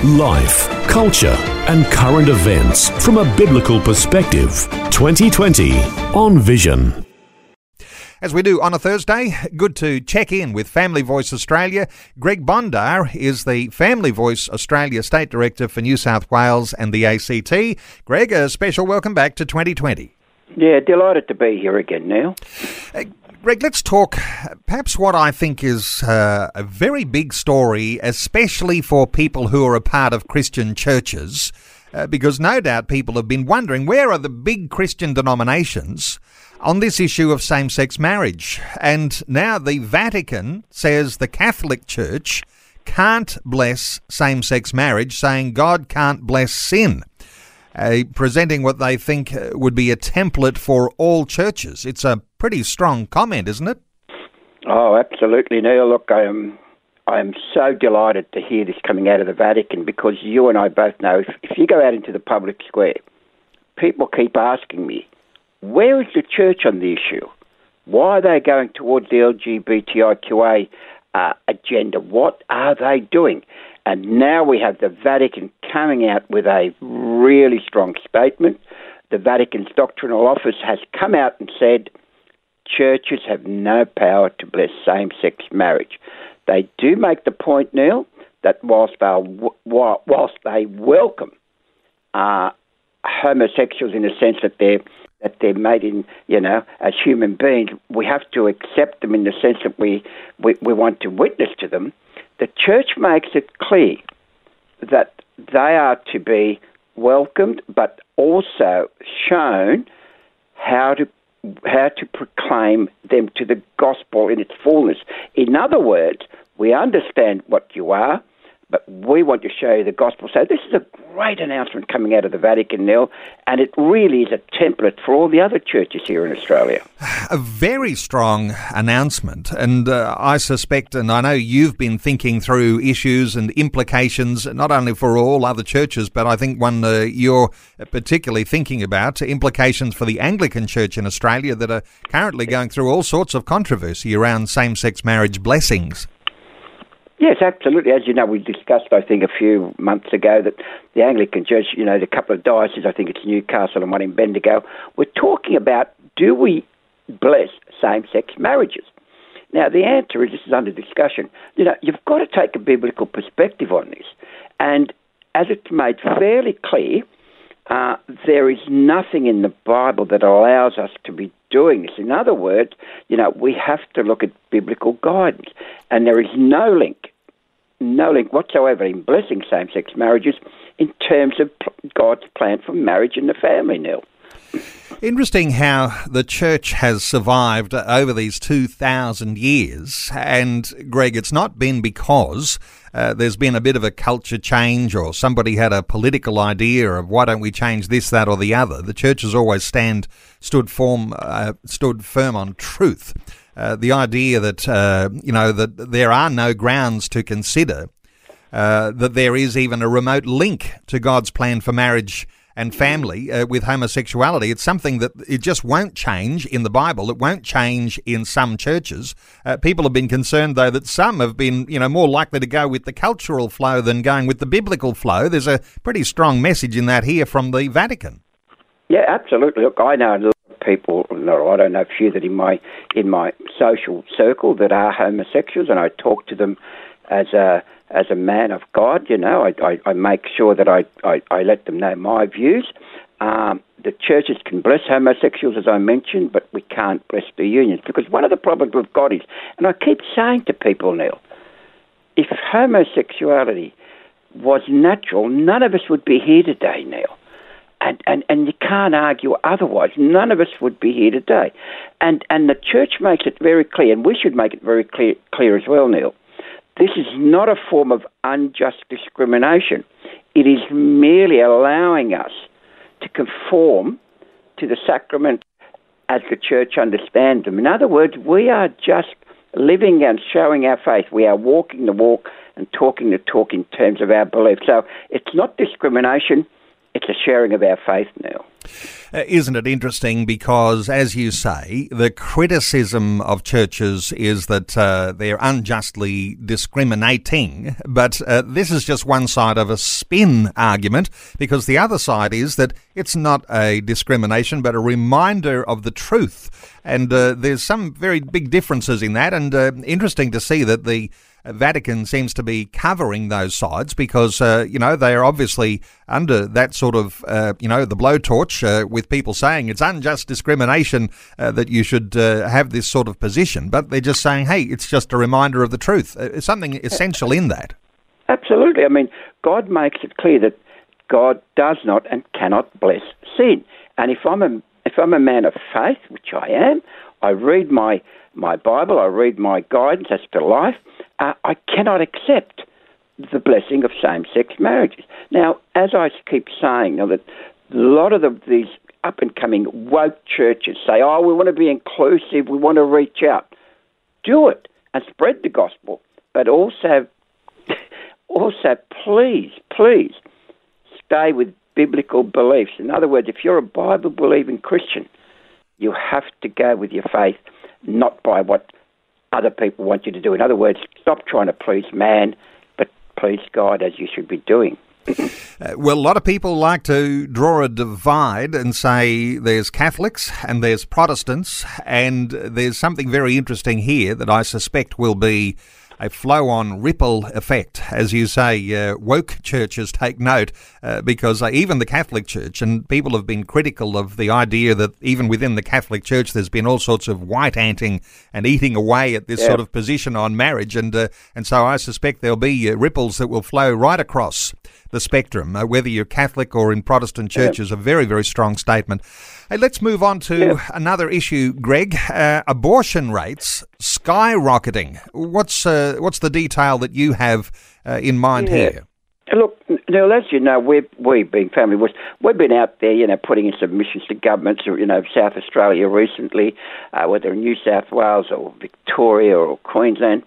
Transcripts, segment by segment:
Life, culture, and current events from a biblical perspective. 2020 on Vision. As we do on a Thursday, good to check in with Family Voice Australia. Greg Bondar is the Family Voice Australia State Director for New South Wales and the ACT. Greg, a special welcome back to 2020. Yeah, delighted to be here again Neil. Greg, let's talk perhaps what I think is uh, a very big story, especially for people who are a part of Christian churches, uh, because no doubt people have been wondering where are the big Christian denominations on this issue of same sex marriage? And now the Vatican says the Catholic Church can't bless same sex marriage, saying God can't bless sin uh, presenting what they think uh, would be a template for all churches. It's a pretty strong comment, isn't it? Oh, absolutely, Neil. Look, I am I am so delighted to hear this coming out of the Vatican because you and I both know if, if you go out into the public square, people keep asking me, where is the church on the issue? Why are they going towards the LGBTIQA uh, agenda? What are they doing? And now we have the Vatican coming out with a really strong statement. The Vatican's doctrinal office has come out and said churches have no power to bless same sex marriage. They do make the point, Neil, that whilst, whilst they welcome uh, homosexuals in the sense that they're that they're made in, you know, as human beings, we have to accept them in the sense that we, we, we want to witness to them. The church makes it clear that they are to be welcomed, but also shown how to how to proclaim them to the gospel in its fullness. In other words, we understand what you are, but we want to show you the gospel. So this is a great announcement coming out of the Vatican, Neil, and it really is a template for all the other churches here in Australia. A very strong announcement, and uh, I suspect, and I know you've been thinking through issues and implications, not only for all other churches, but I think one uh, you're particularly thinking about implications for the Anglican Church in Australia that are currently going through all sorts of controversy around same sex marriage blessings. Yes, absolutely. As you know, we discussed, I think, a few months ago that the Anglican Church, you know, the couple of dioceses, I think it's Newcastle and one in Bendigo, we're talking about do we bless same sex marriages? Now, the answer is this is under discussion. You know, you've got to take a biblical perspective on this. And as it's made fairly clear, uh, there is nothing in the Bible that allows us to be doing this. In other words, you know, we have to look at biblical guidance, and there is no link no link whatsoever in blessing same sex marriages in terms of God's plan for marriage and the family, Neil. Interesting how the church has survived over these 2,000 years. And, Greg, it's not been because uh, there's been a bit of a culture change or somebody had a political idea of why don't we change this, that, or the other. The church has always stand, stood, form, uh, stood firm on truth. Uh, the idea that uh, you know that there are no grounds to consider uh, that there is even a remote link to God's plan for marriage and family uh, with homosexuality. It's something that it just won't change in the Bible. It won't change in some churches. Uh, people have been concerned, though, that some have been, you know, more likely to go with the cultural flow than going with the biblical flow. There's a pretty strong message in that here from the Vatican. Yeah, absolutely. Look, I know people, I don't know, a few that in my in my social circle that are homosexuals, and I talk to them as a as a man of God. You know, I, I, I make sure that I, I, I let them know my views. Um, the churches can bless homosexuals, as I mentioned, but we can't bless the unions because one of the problems we've got is, and I keep saying to people, Neil, if homosexuality was natural, none of us would be here today, Neil. And, and, and you can't argue otherwise. None of us would be here today. And, and the church makes it very clear, and we should make it very clear, clear as well, Neil. This is not a form of unjust discrimination. It is merely allowing us to conform to the sacrament as the church understands them. In other words, we are just living and showing our faith. We are walking the walk and talking the talk in terms of our belief. So it's not discrimination, a sharing of our faith now. Uh, isn't it interesting? Because, as you say, the criticism of churches is that uh, they're unjustly discriminating, but uh, this is just one side of a spin argument, because the other side is that it's not a discrimination, but a reminder of the truth. And uh, there's some very big differences in that, and uh, interesting to see that the Vatican seems to be covering those sides because, uh, you know, they are obviously under that sort of, uh, you know, the blowtorch uh, with people saying it's unjust discrimination uh, that you should uh, have this sort of position. But they're just saying, hey, it's just a reminder of the truth. Uh, it's something essential in that. Absolutely. I mean, God makes it clear that God does not and cannot bless sin. And if I'm a if I'm a man of faith, which I am, I read my my Bible, I read my guidance as to life, uh, I cannot accept the blessing of same sex marriages. Now, as I keep saying, know, that a lot of the, these up and coming woke churches say, oh, we want to be inclusive, we want to reach out. Do it and spread the gospel, but also, also please, please stay with biblical beliefs. In other words, if you're a Bible believing Christian, you have to go with your faith, not by what other people want you to do. In other words, stop trying to please man, but please God as you should be doing. Uh, well, a lot of people like to draw a divide and say there's Catholics and there's Protestants, and there's something very interesting here that I suspect will be a flow on ripple effect. As you say, uh, woke churches take note uh, because uh, even the Catholic Church, and people have been critical of the idea that even within the Catholic Church there's been all sorts of white anting and eating away at this yeah. sort of position on marriage. And, uh, and so I suspect there'll be uh, ripples that will flow right across the spectrum, uh, whether you're Catholic or in Protestant churches, yeah. a very, very strong statement. Hey, let's move on to yeah. another issue, Greg. Uh, abortion rates skyrocketing. What's uh, what's the detail that you have uh, in mind yeah. here? Look, Neil, as you know, we've, we being Family we've been out there, you know, putting in submissions to governments, you know, South Australia recently, uh, whether in New South Wales or Victoria or Queensland.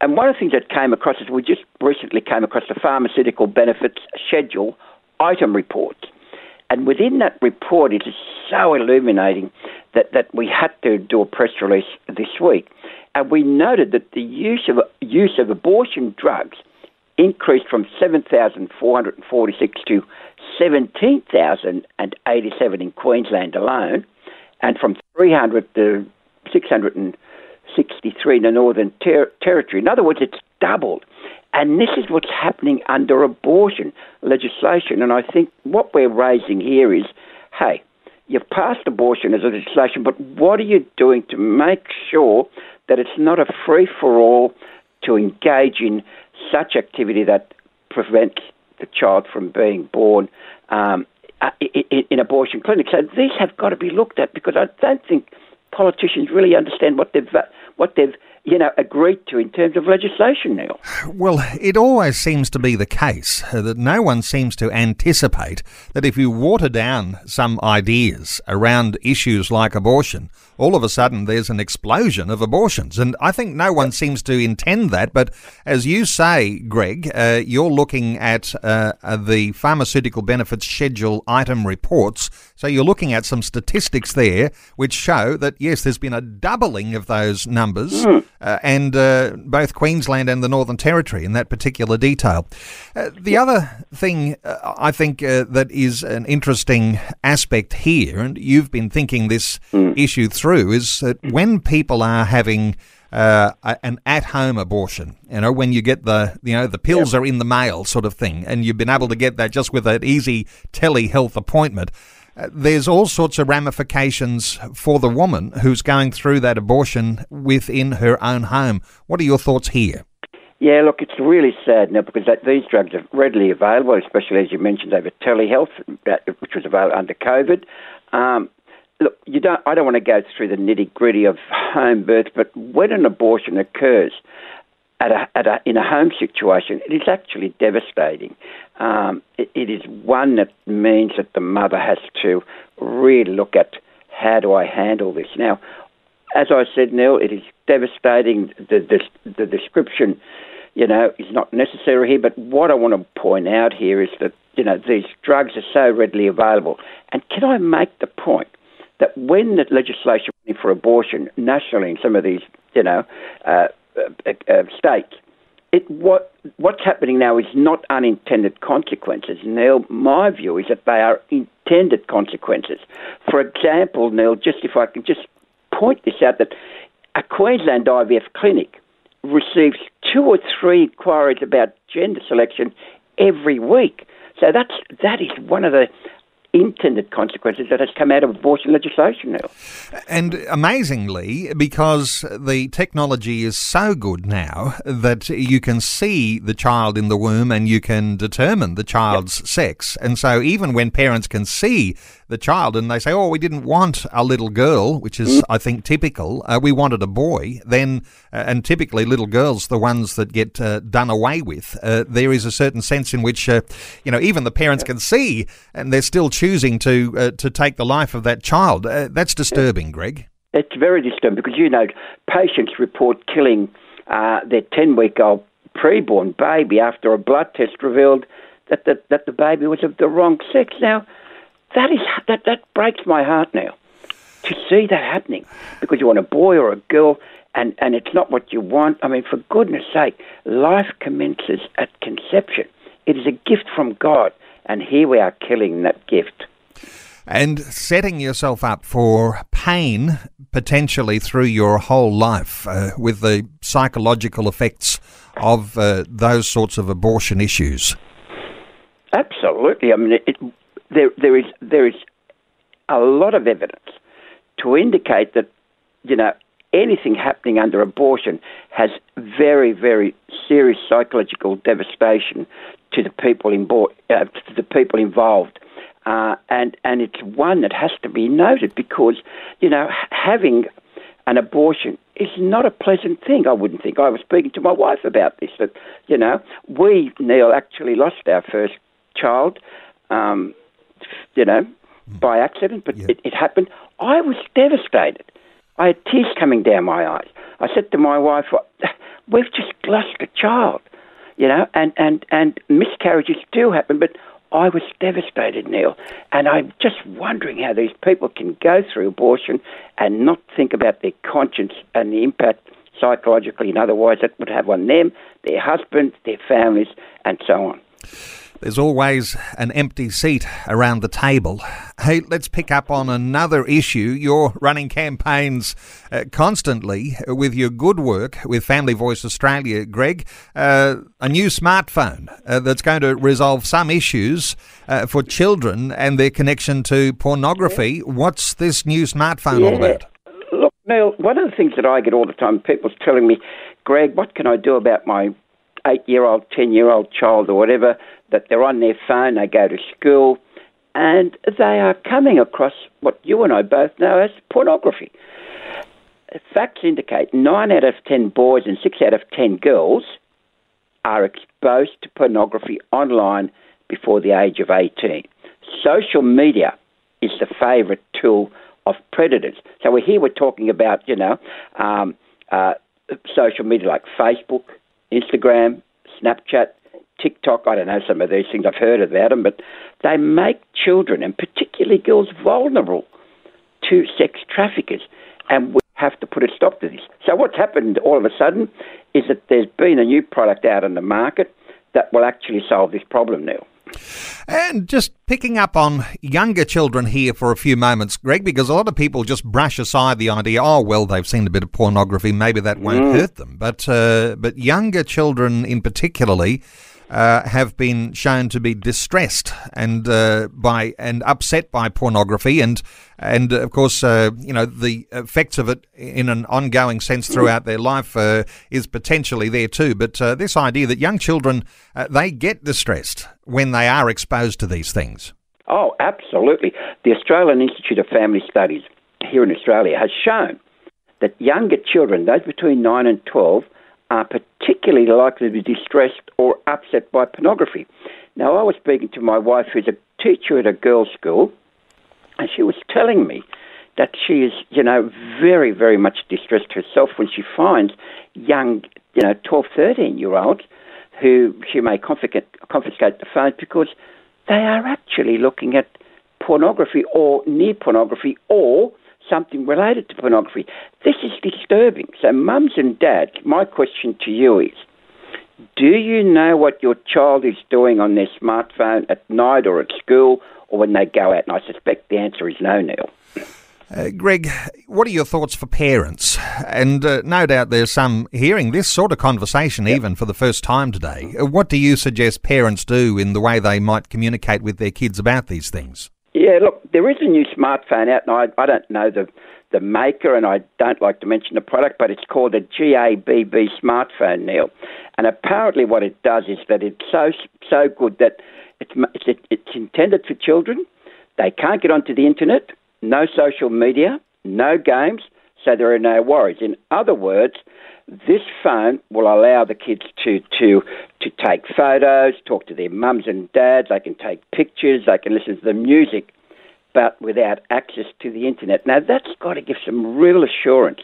And one of the things that came across is we just recently came across the pharmaceutical benefits schedule item report. And within that report, it is so illuminating that, that we had to do a press release this week. And we noted that the use of, use of abortion drugs increased from 7,446 to 17,087 in Queensland alone, and from 300 to 663 in the Northern ter- Territory. In other words, it's doubled. And this is what's happening under abortion legislation. And I think what we're raising here is hey, you've passed abortion as a legislation, but what are you doing to make sure that it's not a free for all to engage in such activity that prevents the child from being born um, in, in abortion clinics? So these have got to be looked at because I don't think politicians really understand what they've what they've you know, agreed to in terms of legislation now. Well, it always seems to be the case that no one seems to anticipate that if you water down some ideas around issues like abortion, all of a sudden there's an explosion of abortions. And I think no one seems to intend that. But as you say, Greg, uh, you're looking at uh, uh, the pharmaceutical benefits schedule item reports. So you're looking at some statistics there which show that, yes, there's been a doubling of those numbers, mm. Uh, and uh, both Queensland and the Northern Territory in that particular detail. Uh, the other thing I think that is an interesting aspect here, and you've been thinking this mm. issue through through is that when people are having uh, an at-home abortion. You know, when you get the you know the pills yep. are in the mail sort of thing, and you've been able to get that just with an easy telehealth appointment. Uh, there's all sorts of ramifications for the woman who's going through that abortion within her own home. What are your thoughts here? Yeah, look, it's really sad now because that, these drugs are readily available, especially as you mentioned over telehealth, which was available under COVID. Um, look, you don't. I don't want to go through the nitty gritty of home birth, but when an abortion occurs, at a, at a, in a home situation, it is actually devastating. Um, it, it is one that means that the mother has to really look at how do I handle this. Now, as I said, Neil, it is devastating. The, the, the description, you know, is not necessary here. But what I want to point out here is that you know these drugs are so readily available. And can I make the point that when the legislation for abortion nationally in some of these, you know, uh, uh, uh, states, it what what's happening now is not unintended consequences. Neil, my view is that they are intended consequences. For example, Neil, just if I can just point this out, that a Queensland IVF clinic receives two or three inquiries about gender selection every week. So that's that is one of the intended consequences that has come out of abortion legislation now. And amazingly, because the technology is so good now that you can see the child in the womb and you can determine the child's yep. sex. And so even when parents can see the child and they say, "Oh, we didn't want a little girl," which is, mm. I think, typical. Uh, we wanted a boy. Then, uh, and typically, little girls, the ones that get uh, done away with. Uh, there is a certain sense in which, uh, you know, even the parents can see, and they're still choosing to uh, to take the life of that child. that's disturbing, Greg. It's very disturbing because you know patients report killing their ten week old preborn baby after a blood test revealed that the, that the baby was of the wrong sex. Now that is that that breaks my heart now to see that happening because you want a boy or a girl and, and it's not what you want. I mean, for goodness sake, life commences at conception. It is a gift from God, and here we are killing that gift. And setting yourself up for pain potentially through your whole life uh, with the psychological effects of uh, those sorts of abortion issues. Absolutely. I mean, it, there, there is there is a lot of evidence to indicate that you know anything happening under abortion has very very serious psychological devastation to the people in uh, to the people involved. Uh, and and it's one that has to be noted because you know having an abortion is not a pleasant thing. I wouldn't think. I was speaking to my wife about this. That you know we Neil actually lost our first child um, you know, by accident, but it, it happened. I was devastated. I had tears coming down my eyes. I said to my wife, "We've just lost a child," you know, and and and miscarriages do happen, but I was devastated, Neil, and I'm just wondering how these people can go through abortion and not think about their conscience and the impact psychologically and otherwise it would have on them, their husbands, their families, and so on. There's always an empty seat around the table. Hey, let's pick up on another issue. You're running campaigns uh, constantly with your good work with Family Voice Australia, Greg. Uh, a new smartphone uh, that's going to resolve some issues uh, for children and their connection to pornography. What's this new smartphone yeah. all about? Look, Neil, one of the things that I get all the time, people's telling me, Greg, what can I do about my eight year old, 10 year old child, or whatever that they're on their phone, they go to school, and they are coming across what you and I both know as pornography. Facts indicate 9 out of 10 boys and 6 out of 10 girls are exposed to pornography online before the age of 18. Social media is the favourite tool of predators. So we're here, we're talking about, you know, um, uh, social media like Facebook, Instagram, Snapchat, TikTok, I don't know some of these things, I've heard about them, but they make children, and particularly girls, vulnerable to sex traffickers. And we have to put a stop to this. So, what's happened all of a sudden is that there's been a new product out on the market that will actually solve this problem now. And just picking up on younger children here for a few moments, Greg, because a lot of people just brush aside the idea, oh well, they've seen a bit of pornography, maybe that won't mm. hurt them. But uh, but younger children, in particularly, uh, have been shown to be distressed and uh, by and upset by pornography, and and of course, uh, you know the effects of it in an ongoing sense throughout their life uh, is potentially there too. But uh, this idea that young children they get distressed when they are exposed to these things. Oh, absolutely. The Australian Institute of Family Studies here in Australia has shown that younger children, those between nine and twelve, are particularly likely to be distressed or upset by pornography. Now, I was speaking to my wife, who's a teacher at a girls' school, and she was telling me that she is, you know, very, very much distressed herself when she finds young, you know, 12, 13 year olds who she may confiscate, confiscate the phones because they are actually looking at pornography or near pornography or something related to pornography. This is disturbing. So, mums and dads, my question to you is do you know what your child is doing on their smartphone at night or at school or when they go out? And I suspect the answer is no, Neil. Uh, Greg, what are your thoughts for parents? And uh, no doubt there's some hearing this sort of conversation yep. even for the first time today. Uh, what do you suggest parents do in the way they might communicate with their kids about these things? Yeah, look, there is a new smartphone out, and I, I don't know the the maker, and I don't like to mention the product, but it's called a GABB smartphone, Neil. And apparently, what it does is that it's so so good that it's it's, it's intended for children. They can't get onto the internet no social media, no games, so there are no worries. In other words, this phone will allow the kids to, to, to take photos, talk to their mums and dads, they can take pictures, they can listen to the music, but without access to the internet. Now, that's got to give some real assurance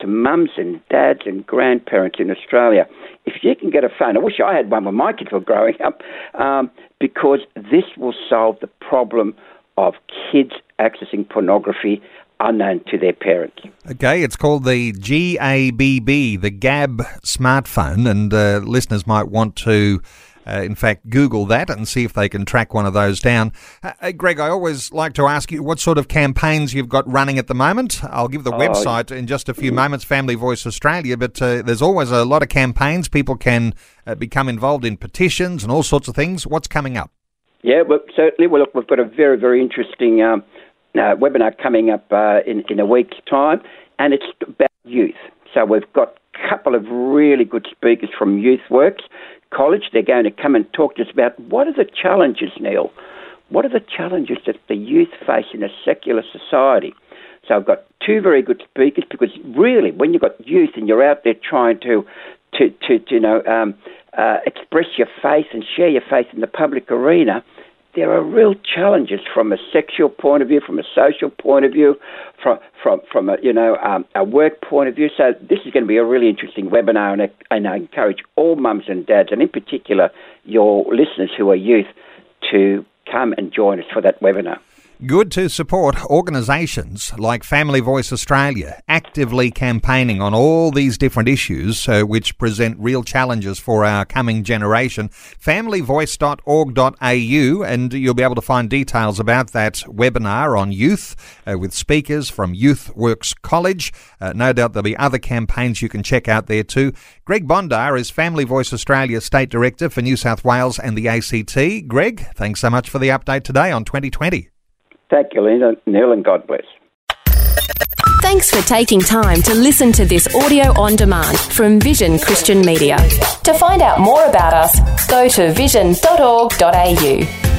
to mums and dads and grandparents in Australia. If you can get a phone, I wish I had one when my kids were growing up, um, because this will solve the problem of kids accessing pornography unknown to their parents. Okay, it's called the GABB, the GAB smartphone, and uh, listeners might want to. Uh, in fact, Google that and see if they can track one of those down. Uh, Greg, I always like to ask you what sort of campaigns you've got running at the moment. I'll give the oh, website in just a few moments, Family Voice Australia, but uh, there's always a lot of campaigns. People can uh, become involved in petitions and all sorts of things. What's coming up? Yeah, well, certainly. Well, look, we've got a very, very interesting um, uh, webinar coming up uh, in, in a week's time, and it's about youth. So we've got a couple of really good speakers from YouthWorks College. They're going to come and talk to us about what are the challenges, Neil? What are the challenges that the youth face in a secular society? So I've got two very good speakers because really, when you've got youth and you're out there trying to, to, to, to you know, um, uh, express your faith and share your faith in the public arena, there are real challenges from a sexual point of view, from a social point of view, from from from a you know um, a work point of view. So this is going to be a really interesting webinar, and I, and I encourage all mums and dads, and in particular your listeners who are youth, to come and join us for that webinar. Good to support organisations like Family Voice Australia actively campaigning on all these different issues uh, which present real challenges for our coming generation. Familyvoice.org.au and you'll be able to find details about that webinar on youth uh, with speakers from Youth Works College. Uh, no doubt there'll be other campaigns you can check out there too. Greg Bondar is Family Voice Australia State Director for New South Wales and the ACT. Greg, thanks so much for the update today on 2020. Thank you, Linda, Neil, and God bless. Thanks for taking time to listen to this audio on demand from Vision Christian Media. To find out more about us, go to vision.org.au.